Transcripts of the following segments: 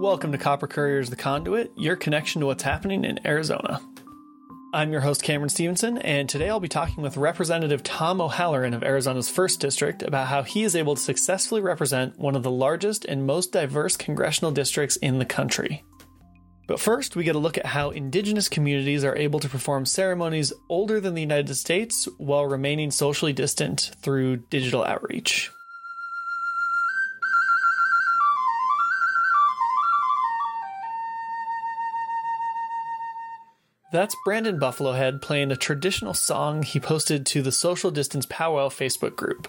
Welcome to Copper Courier's The Conduit, your connection to what's happening in Arizona. I'm your host, Cameron Stevenson, and today I'll be talking with Representative Tom O'Halleran of Arizona's 1st District about how he is able to successfully represent one of the largest and most diverse congressional districts in the country. But first, we get a look at how indigenous communities are able to perform ceremonies older than the United States while remaining socially distant through digital outreach. That's Brandon Buffalohead playing a traditional song he posted to the Social Distance Powwow Facebook group.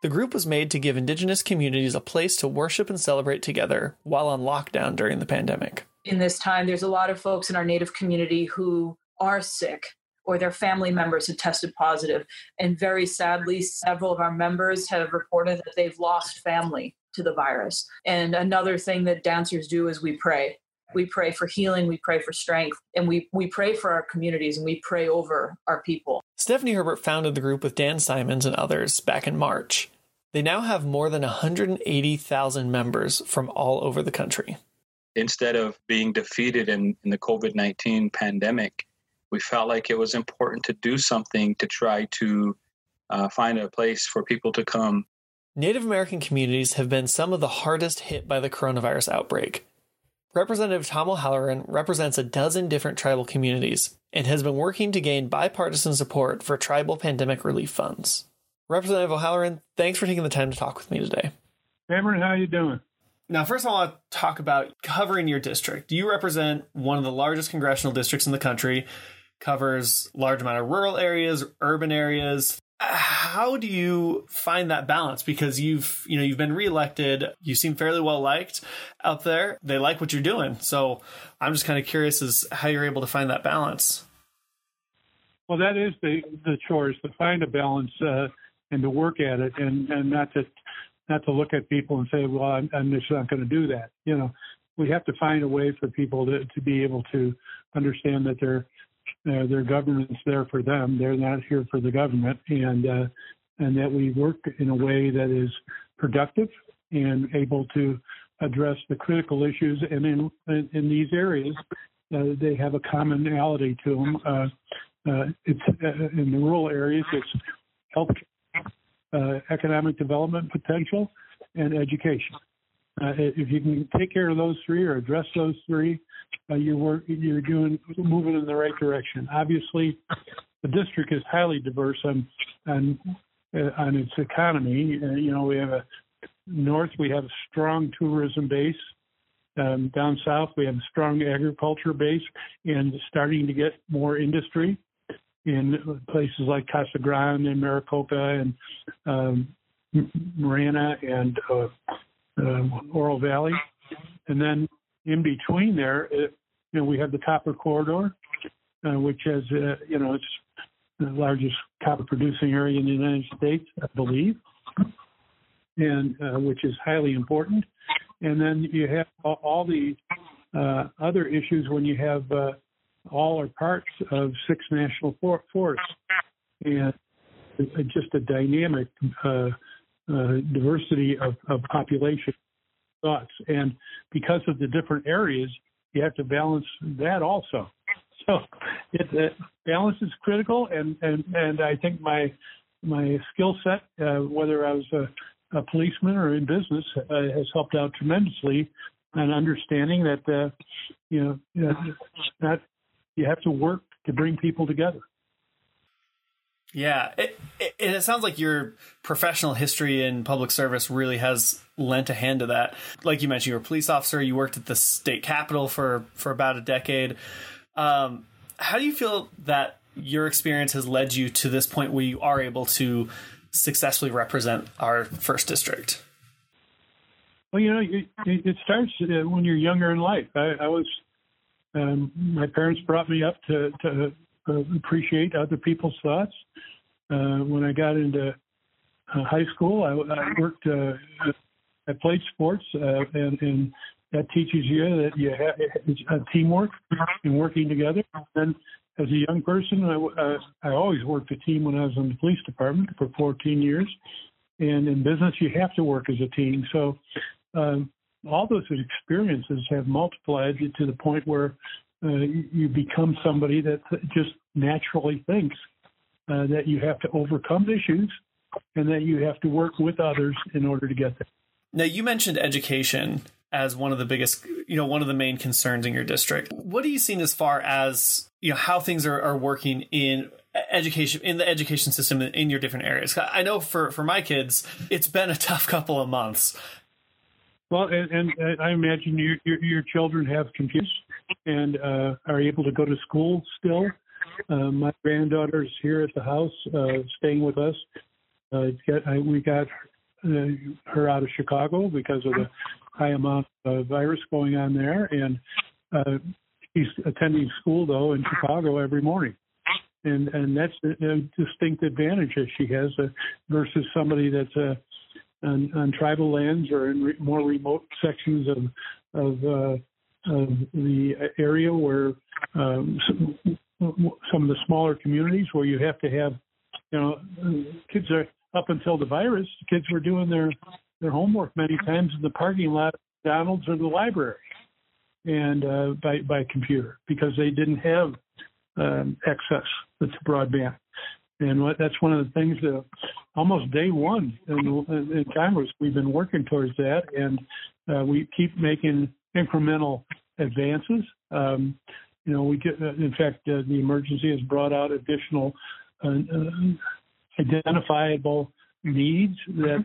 The group was made to give Indigenous communities a place to worship and celebrate together while on lockdown during the pandemic. In this time, there's a lot of folks in our Native community who are sick or their family members have tested positive. And very sadly, several of our members have reported that they've lost family to the virus. And another thing that dancers do is we pray we pray for healing we pray for strength and we we pray for our communities and we pray over our people. Stephanie Hebert founded the group with dan Simonds and others back in march. They now have more than 180000 members from all over the country. Instead of being defeated in, in the covid-19 pandemic we felt like it was important to do something to try to uh, find a place for people to come. Native american communities have been some of the hardest hit by the coronavirus outbreak Representative Tom O'Halleran represents a dozen different tribal communities and has been working to gain bipartisan support for tribal pandemic relief funds. Representative O'Halleran, thanks for taking the time to talk with me today. Cameron, how you doing? Now, first, I want to talk about covering your district. You represent one of the largest congressional districts in the country, covers large amount of rural areas, urban areas how do you find that balance? Because you've you know you've been reelected you seem fairly well liked out there. They like what you're doing. So i'm just kind of curious as how you're able to find that balance. Well that is the the chores to find a balance uh, and to work at it and and not to not to look at people and say well i'm, I'm just not going to do that. You know we have to find a way for people to, to be able to understand that they're uh, their government's there for them. They're not here for the government, and uh, and that we work in a way that is productive and able to address the critical issues. And in in, in these areas, uh, they have a commonality to them. Uh, uh, it's uh, in the rural areas. It's health, economic development potential, and education. If you can take care of those three or address those three, uh, you're work, you're doing moving in the right direction. Obviously, the district is highly diverse on on uh, on its economy. Uh, you know, we have a north, we have a strong tourism base. Um, down south, we have a strong agriculture base and starting to get more industry in places like Casa Grande and Maricopa and um, Marana and uh, uh, Oro Valley. And then in between there, it, you know, we have the copper corridor, uh, which has, uh, you know, it's the largest copper producing area in the United States, I believe, and uh, which is highly important. And then you have all, all the uh, other issues when you have uh, all or parts of six national for- forests, and just a dynamic uh, diversity of, of population thoughts. And because of the different areas, you have to balance that also. So it, balance is critical, and, and, and I think my my skill set, uh, whether I was a, a, policeman or in business, uh, has helped out tremendously on understanding that uh, you know, you know that you have to work to bring people together. Yeah, it, it, it, sounds like your professional history in public service really has lent a hand to that. Like you mentioned, you were a police officer. You worked at the state capitol for for about a decade. Um, how do you feel that your experience has led you to this point where you are able to successfully represent our first district? Well, you know, it, it starts uh, when you're younger in life. I, I was, um, my parents brought me up to, to appreciate other people's thoughts. Uh, when I got into uh, high school, I, I worked uh, I played sports, uh, and, and that teaches you that you have uh, teamwork and working together. And as a young person, I, uh, I always worked a team when I was in the police department for 14 years. And in business, you have to work as a team. So um, all those experiences have multiplied to the point where uh, you become somebody that just naturally thinks uh, that you have to overcome issues and that you have to work with others in order to get there. Now, you mentioned education as one of the biggest, you know, one of the main concerns in your district. What are you seeing as far as, you know, how things are, are working in education in the education system in your different areas? I know for, for my kids, it's been a tough couple of months. Well, and, and I imagine your, your, your children have computers and uh, are able to go to school still. Uh, my granddaughter's here at the house, uh, staying with us. Uh, get, I, we got uh, her out of Chicago because of the high amount of virus going on there, and uh, he's attending school though in Chicago every morning, and and that's a, a distinct advantage that she has uh, versus somebody that's uh, on, on tribal lands or in re- more remote sections of of, uh, of the area where um, some, some of the smaller communities where you have to have you know kids are up until the virus, kids were doing their their homework many times in the parking lot McDonald's or the library, and uh, by by computer because they didn't have um, access to broadband. And what, that's one of the things that almost day one in, in Congress we've been working towards that, and uh, we keep making incremental advances. Um, you know, we get, uh, in fact, uh, the emergency has brought out additional uh, identifiable needs that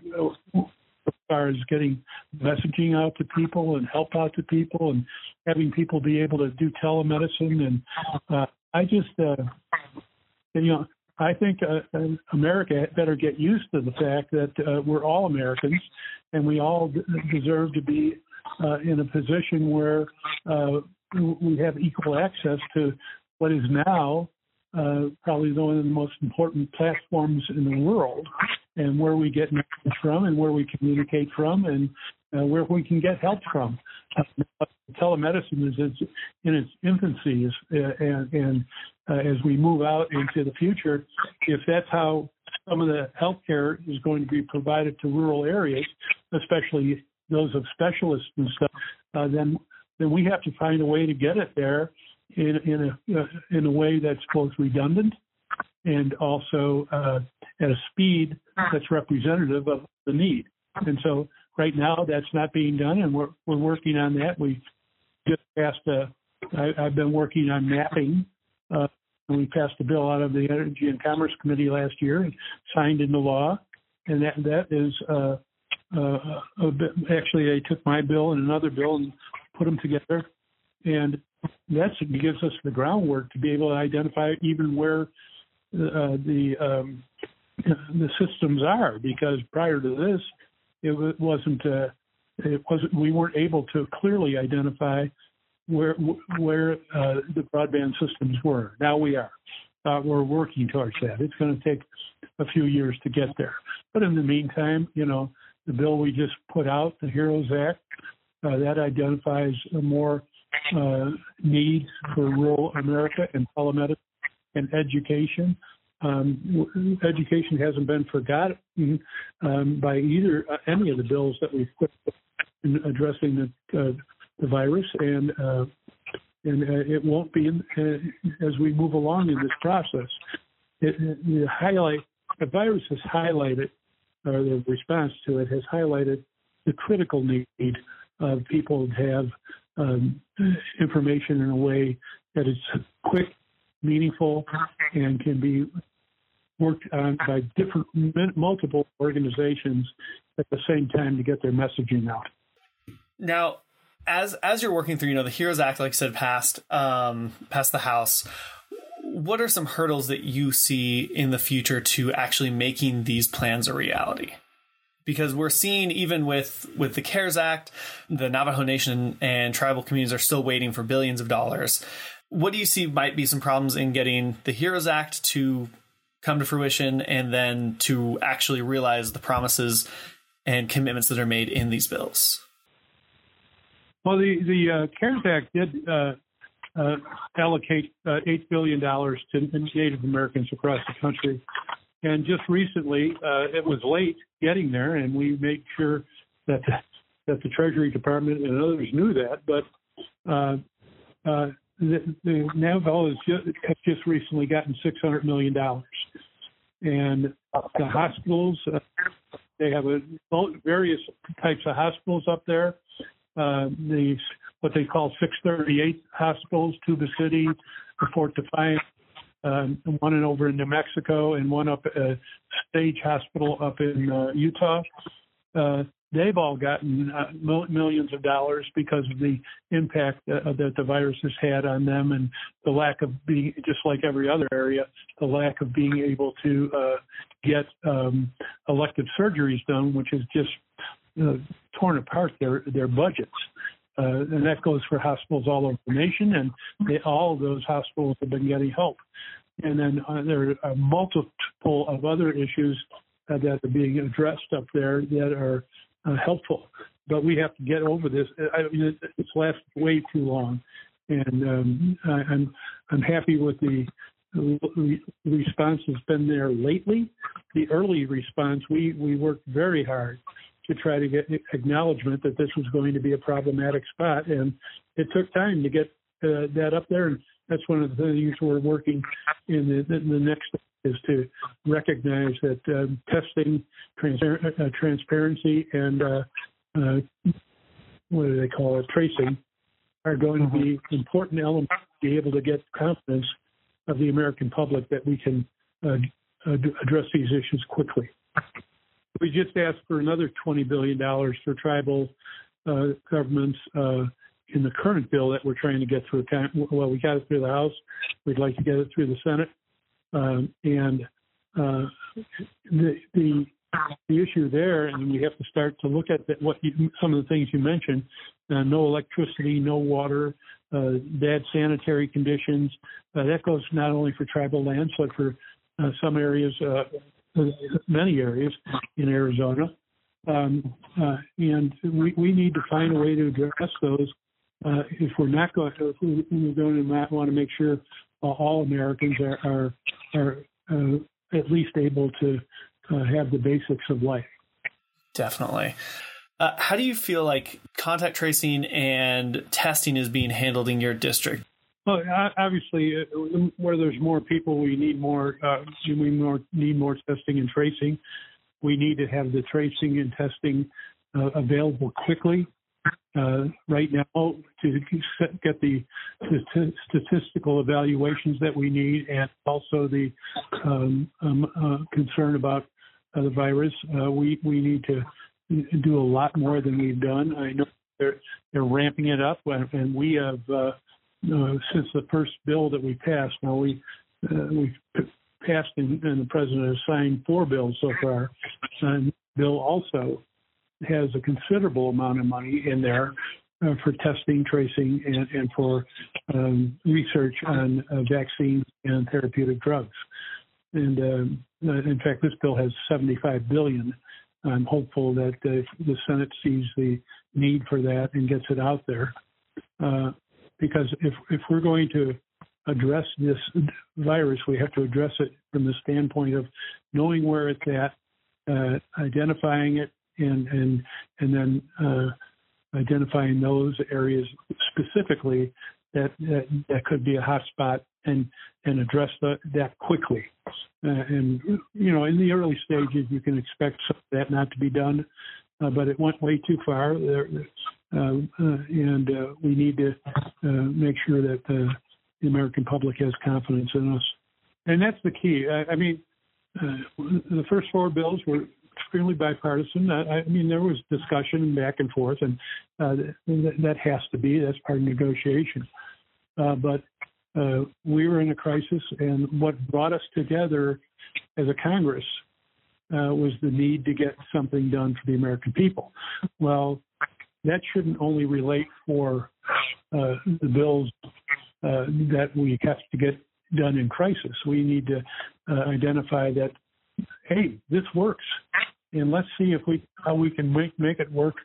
as far as getting messaging out to people and help out to people and having people be able to do telemedicine and uh, I just uh, you know I think uh, America better get used to the fact that we're all Americans and we all deserve to be uh, in a position where uh, we have equal access to what is now uh, probably one of the most important platforms in the world, and where we get messages from, and where we communicate from, and uh, where we can get help from. Uh, telemedicine is in its infancy, uh, and, and as we move out into the future, if that's how some of the healthcare is going to be provided to rural areas, especially those of specialists and stuff, uh, then then we have to find a way to get it there in in a uh, in a way that's both redundant and also uh, at a speed that's representative of the need. And so right now that's not being done, and we're we're working on that. We just passed a. I, I've been working on mapping. Uh, and we passed a bill out of the Energy and Commerce Committee last year and signed into law, and that that is uh, uh, a bit, actually they took my bill and another bill and put them together, and that gives us the groundwork to be able to identify even where uh, the um, the systems are. Because prior to this, it wasn't uh, it wasn't we weren't able to clearly identify where where uh, the broadband systems were. Now we are. Uh, we're working towards that. It's going to take a few years to get there. But in the meantime, you know, the bill we just put out, the HEROES Act, uh, that identifies more uh, needs for rural America and telemedicine and education. Um, education hasn't been forgotten um, by either uh, any of the bills that we've put in addressing the, uh, the virus, and uh, and uh, it won't be in, as we move along in this process. It, it highlight the virus has highlighted, or the response to it has highlighted the critical need of people to have um, information in a way that is quick, meaningful, and can be worked on by different multiple organizations at the same time to get their messaging out. Now, as as you're working through, you know, the Heroes Act, like I said, passed um, passed the House. What are some hurdles that you see in the future to actually making these plans a reality? because we're seeing even with with the CARES Act, the Navajo Nation and tribal communities are still waiting for billions of dollars. What do you see might be some problems in getting the HEROES Act to come to fruition and then to actually realize the promises and commitments that are made in these bills? Well, the the uh, CARES Act did uh, uh, allocate uh, eight billion dollars to Native Americans across the country and just recently, uh, it was late getting there, and we made sure that the, that the Treasury Department and others knew that, but uh, uh, the, the NAVL has just, has just recently gotten $600 million. And the hospitals, uh, they have a, various types of hospitals up there. Uh, the what they call 638 hospitals, Tuba City, Fort Defiance, um, one in over in New Mexico, and one up at Stage Hospital up in uh, Utah. Uh, they've all gotten uh, millions of dollars because of the impact that, uh, that the virus has had on them and the lack of being, just like every other area, the lack of being able to uh, get um, elective surgeries done, which has just uh, torn apart their their budgets. Uh, and that goes for hospitals all over the nation, and they, all of those hospitals have been getting help. And then uh, there are multiple of other issues uh, that are being addressed up there that are uh, helpful. But we have to get over this. I mean, it's lasted way too long, and um, I, I'm I'm happy with the response that's been there lately. The early response, we we worked very hard to try to get acknowledgement that this was going to be a problematic spot, and it took time to get uh, that up there. And that's one of the things we're working in the, in the next is to recognize that um, testing, trans- uh, transparency, and uh, uh, what do they call it, tracing, are going to be mm-hmm. important elements to be able to get confidence of the American public that we can uh, address these issues quickly. We just asked for another $20 billion for tribal uh, governments uh, in the current bill that we're trying to get through. Well, we got it through the House. We'd like to get it through the Senate. Um, and uh, the, the the issue there, and we have to start to look at what you, some of the things you mentioned: uh, no electricity, no water, uh, bad sanitary conditions. Uh, that goes not only for tribal lands, but for uh, some areas, uh, many areas in Arizona. Um, and we, we need to find a way to address those. if we're not going to, if we're going to want to make sure all Americans are are, are uh, at least able to uh, have the basics of life. Definitely. Uh, how do you feel like contact tracing and testing is being handled in your district? Well, obviously, uh, where there's more people, we need more. Uh, we more need more testing and tracing. We need to have the tracing and testing uh, available quickly uh, right now to get the, statistical evaluations that we need and also the um, um, uh, concern about uh, the virus. We, we need to do a lot more than we've done. I know they're, they're ramping it up, and we have, uh, uh, since the first bill that we passed, now we, we passed and, and the president has signed four bills so far. And bill also has a considerable amount of money in there uh, for testing, tracing, and, and for um, research on uh, vaccines and therapeutic drugs. And um, uh, in fact, this bill has 75 billion. I'm hopeful that uh, the Senate sees the need for that and gets it out there. Uh, because if if we're going to address this virus, we have to address it from the standpoint of knowing where it's at, uh, identifying it, and and and then uh, identifying those areas specifically that, that that could be a hotspot and and address the, that quickly. Uh, and you know, in the early stages, you can expect that not to be done, uh, but it went way too far. There, uh, and uh, we need to make sure that the American public has confidence in us. And that's the key. I, I mean, the first four bills were extremely bipartisan. I, I mean, there was discussion back and forth, and th- that has to be. That's part of negotiation. But uh, we were in a crisis, and what brought us together as a Congress uh, was the need to get something done for the American people. Well, that shouldn't only relate for uh, the bills uh, that we have to get done in crisis. We need to identify that hey, this works and let's see if we how we can make make it work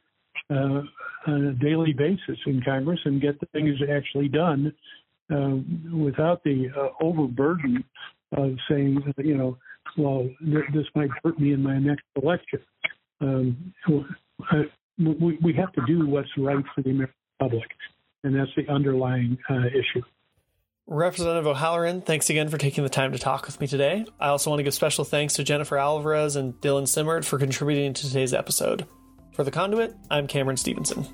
uh, on a daily basis in Congress and get the things actually done uh, without the uh, overburden of saying, you know, well, th- this might hurt me in my next election. Um, we, we have to do what's right for the American public, and that's the underlying uh, issue. Representative O'Halleran, thanks again for taking the time to talk with me today. I also want to give special thanks to Jennifer Alvarez and Dylan Simmert for contributing to today's episode. For The Conduit, I'm Cameron Stevenson.